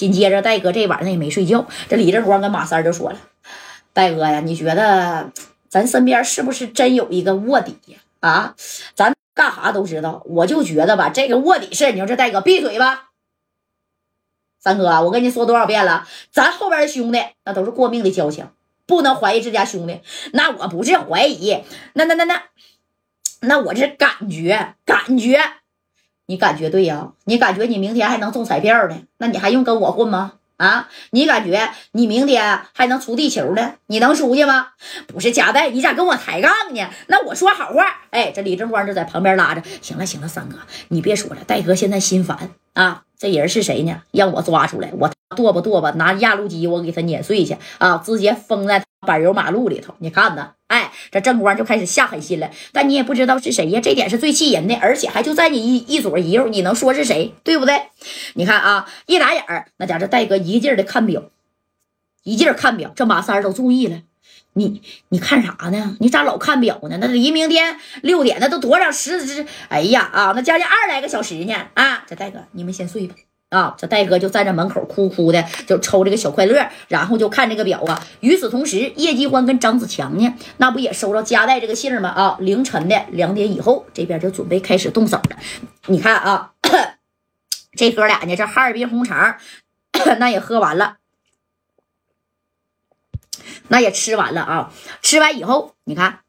紧接着戴哥这晚上也没睡觉，这李正光跟马三就说了：“戴哥呀，你觉得咱身边是不是真有一个卧底呀？啊，咱干啥都知道，我就觉得吧，这个卧底是你说这戴哥闭嘴吧。”三哥，我跟你说多少遍了，咱后边的兄弟那都是过命的交情，不能怀疑自家兄弟。那我不是怀疑，那那那那，那我这感觉，感觉，你感觉对呀？你感觉你明天还能中彩票呢？那你还用跟我混吗？啊，你感觉你明天还能出地球呢？你能出去吗？不是夹带，你咋跟我抬杠呢？那我说好话，哎，这李正光就在旁边拉着。行了行了，三哥，你别说了，戴哥现在心烦啊。这人是谁呢？让我抓出来，我剁吧剁吧，拿压路机我给他碾碎去啊！直接封在柏油马路里头。你看呢？哎，这正光就开始下狠心了。但你也不知道是谁呀，这点是最气人的，而且还就在你一一左一右，你能说是谁？对不对？你看啊，一打眼儿，那家这戴哥一个劲儿的看表，一劲儿看表，这马三都注意了。你你看啥呢？你咋老看表呢？那离明天六点，那都多少时？哎呀啊，那将近二来个小时呢啊！这戴哥，你们先睡吧啊！这戴哥就站在门口哭哭的，就抽这个小快乐，然后就看这个表啊。与此同时，叶继欢跟张子强呢，那不也收到夹带这个信儿吗？啊，凌晨的两点以后，这边就准备开始动手了。你看啊，这哥俩呢，这哈尔滨红肠 那也喝完了。那也吃完了啊！吃完以后，你看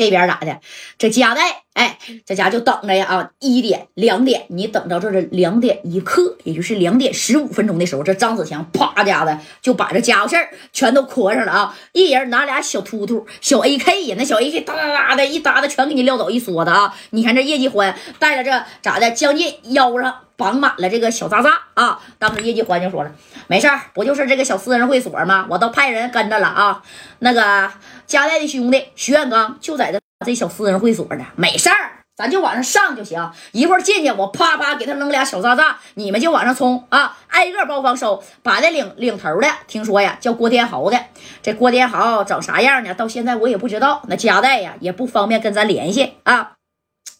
这边咋的？这夹带，哎，这家就等着呀啊！一点、两点，你等到这是两点一刻，也就是两点十五分钟的时候，这张子强啪家的就把这家伙事儿全都磕上了啊！一人拿俩小突突、小 AK 呀，那小 AK 哒哒哒的一哒的全给你撂倒一梭子啊！你看这叶继欢带着这咋的，将近腰上。绑满了这个小渣渣啊！当时叶继欢就说了：“没事儿，不就是这个小私人会所吗？我都派人跟着了啊。那个家代的兄弟徐远刚就在这这小私人会所呢，没事儿，咱就往上上就行。一会儿进去，我啪啪给他扔俩小渣渣，你们就往上冲啊！挨个包房收。把那领领头的，听说呀叫郭天豪的，这郭天豪长啥样呢？到现在我也不知道。那家代呀也不方便跟咱联系啊。”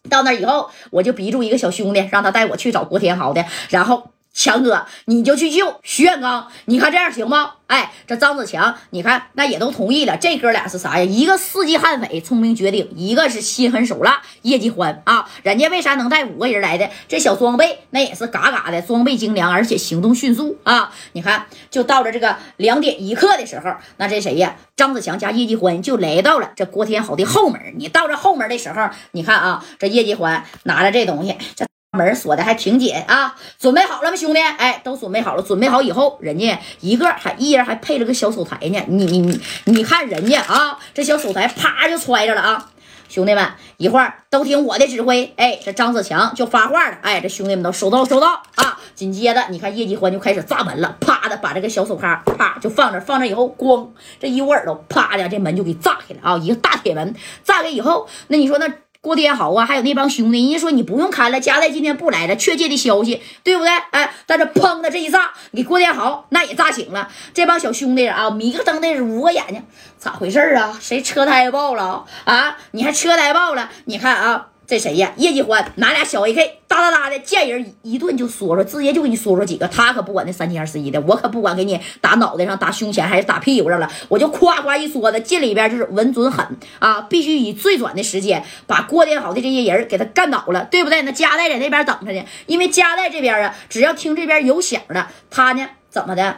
到那以后，我就逼住一个小兄弟，让他带我去找郭天豪的。然后强哥，你就去救徐远刚。你看这样行吗？哎，这张子强，你看那也都同意了。这哥俩是啥呀？一个四级悍匪，聪明绝顶；一个是心狠手辣，叶继欢啊。人家为啥能带五个人来的？这小装备那也是嘎嘎的，装备精良，而且行动迅速啊。你看，就到了这个两点一刻的时候，那这谁呀？张子强加叶继欢就来到了这郭天豪的后门。你到这后门的时候，你看啊，这叶继欢拿着这东西，这。门锁的还挺紧啊，准备好了吗，兄弟？哎，都准备好了。准备好以后，人家一个还一人还配了个小手台呢。你你你，你看人家啊，这小手台啪就揣着了啊。兄弟们，一会儿都听我的指挥。哎，这张子强就发话了。哎，这兄弟们都收到收到啊。紧接着，你看叶继欢就开始炸门了，啪的把这个小手帕啪就放这，放这以后，咣这一捂耳朵，啪的这门就给炸开了啊，一个大铁门炸开以后，那你说那？郭天豪啊，还有那帮兄弟，人家说你不用看了，加代今天不来了，确切的消息，对不对？哎，但是砰的这一炸，给郭天豪那也炸醒了，这帮小兄弟啊，迷个瞪的是捂个眼睛，咋回事啊？谁车胎爆了啊？你还车胎爆了？你看啊。这谁呀？叶继欢拿俩小 AK，哒哒哒的见人一顿就说说，直接就给你说说几个。他可不管那三七二十一的，我可不管给你打脑袋上、打胸前还是打屁股上了，我就夸夸一说的，进里边就是稳准狠啊！必须以最短的时间把郭天豪的这些人给他干倒了，对不对？那加代在那边等着呢，因为加代这边啊，只要听这边有响的，他呢怎么的，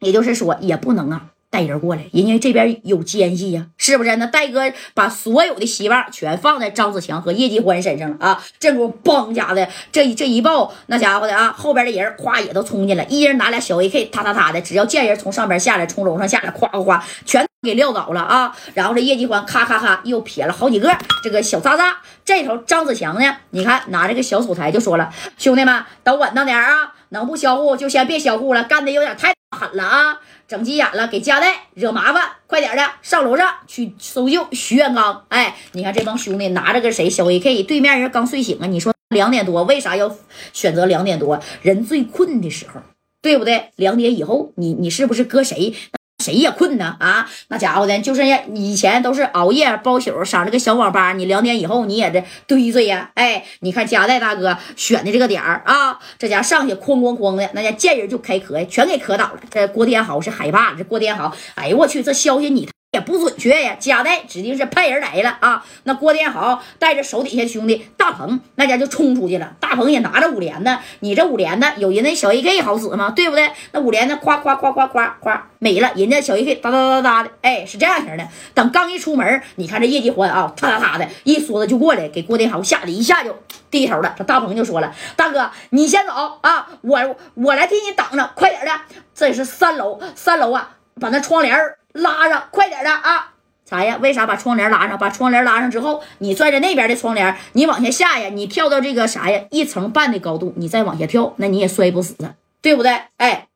也就是说也不能啊。带人过来，人家这边有奸细呀，是不是？那戴哥把所有的希望全放在张子强和叶继欢身上了啊！这股嘣家的这这一爆，那家伙的啊，后边的人夸也都冲进来，一人拿俩小 AK，哒哒哒的，只要见人从上边下来，从楼上下来，夸夸夸，全给撂倒了啊！然后这叶继欢咔咔咔又撇了好几个这个小渣渣。这头张子强呢，你看拿这个小手台就说了：“兄弟们都稳当点啊，能不销户就先别销户了，干的有点太狠了啊！”整急眼了，给家带惹麻烦，快点的上楼上去搜救徐元刚。哎，你看这帮兄弟拿着个谁小 AK，对面人刚睡醒啊。你说两点多为啥要选择两点多？人最困的时候，对不对？两点以后，你你是不是搁谁？谁也困呢啊！那家伙的，就是以前都是熬夜包宿上这个小网吧，你两点以后你也得堆着呀。哎，你看加代大哥选的这个点儿啊，这家上去哐哐哐的，那家见人就开磕呀，全给磕倒了。这郭天豪是害怕，这郭天豪，哎呦我去，这消息你。也不准确呀，加代指定是派人来了啊！那郭天豪带着手底下兄弟大鹏，那家就冲出去了。大鹏也拿着五连的，你这五连的有人那小 AK 好使吗？对不对？那五连的夸夸夸夸夸夸没了，人家小 AK 哒哒哒哒的，哎，是这样型的。等刚一出门，你看这叶继欢啊，哒哒哒的一梭子就过来，给郭天豪吓得一下就低头了。这大鹏就说了：“大哥，你先走啊，我我来替你挡着，快点的。这是三楼，三楼啊，把那窗帘拉上，快点的啊！啥呀？为啥把窗帘拉上？把窗帘拉上之后，你拽着那边的窗帘，你往下下呀，你跳到这个啥呀？一层半的高度，你再往下跳，那你也摔不死，对不对？哎，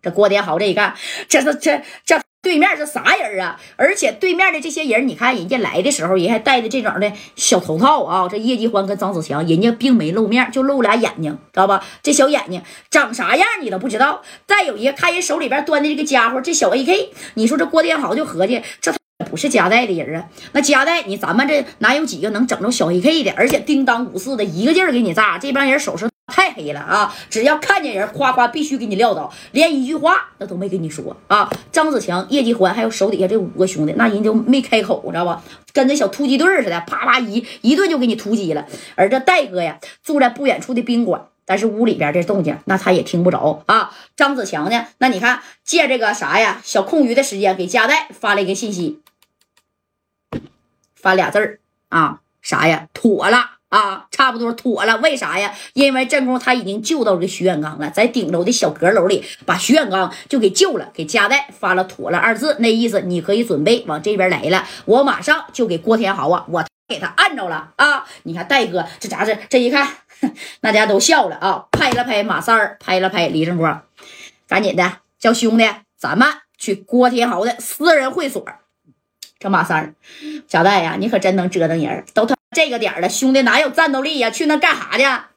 这郭天豪这一干，这这这这。对面是啥人啊？而且对面的这些人，你看人家来的时候，人还戴的这种的小头套啊。这叶继欢跟张子强，人家并没露面，就露俩眼睛，知道吧？这小眼睛长啥样你都不知道。再有一个，看人手里边端的这个家伙，这小 AK，你说这郭天豪就合计，这不是夹带的人啊？那夹带你咱们这哪有几个能整着小 AK 的？而且叮当五四的一个劲儿给你炸，这帮人手势。太黑了啊！只要看见人，夸夸必须给你撂倒，连一句话那都没跟你说啊！张子强、叶继欢还有手底下这五个兄弟，那人就没开口，知道吧？跟那小突击队似的，啪啪一一顿就给你突击了。而这戴哥呀，住在不远处的宾馆，但是屋里边这动静，那他也听不着啊。张子强呢，那你看借这个啥呀，小空余的时间给加代发了一个信息，发俩字儿啊，啥呀？妥了。啊，差不多妥了。为啥呀？因为正宫他已经救到这徐远刚了，在顶楼的小阁楼里把徐远刚就给救了，给加代发了“妥了”二字，那意思你可以准备往这边来了。我马上就给郭天豪啊，我给他按着了啊。你看戴哥这咋子这一看，大家都笑了啊，拍了拍马三儿，拍了拍李正光，赶紧的叫兄弟，咱们去郭天豪的私人会所。这马三儿，小戴呀，你可真能折腾人，都他。这个点儿了，兄弟哪有战斗力呀？去那干啥去？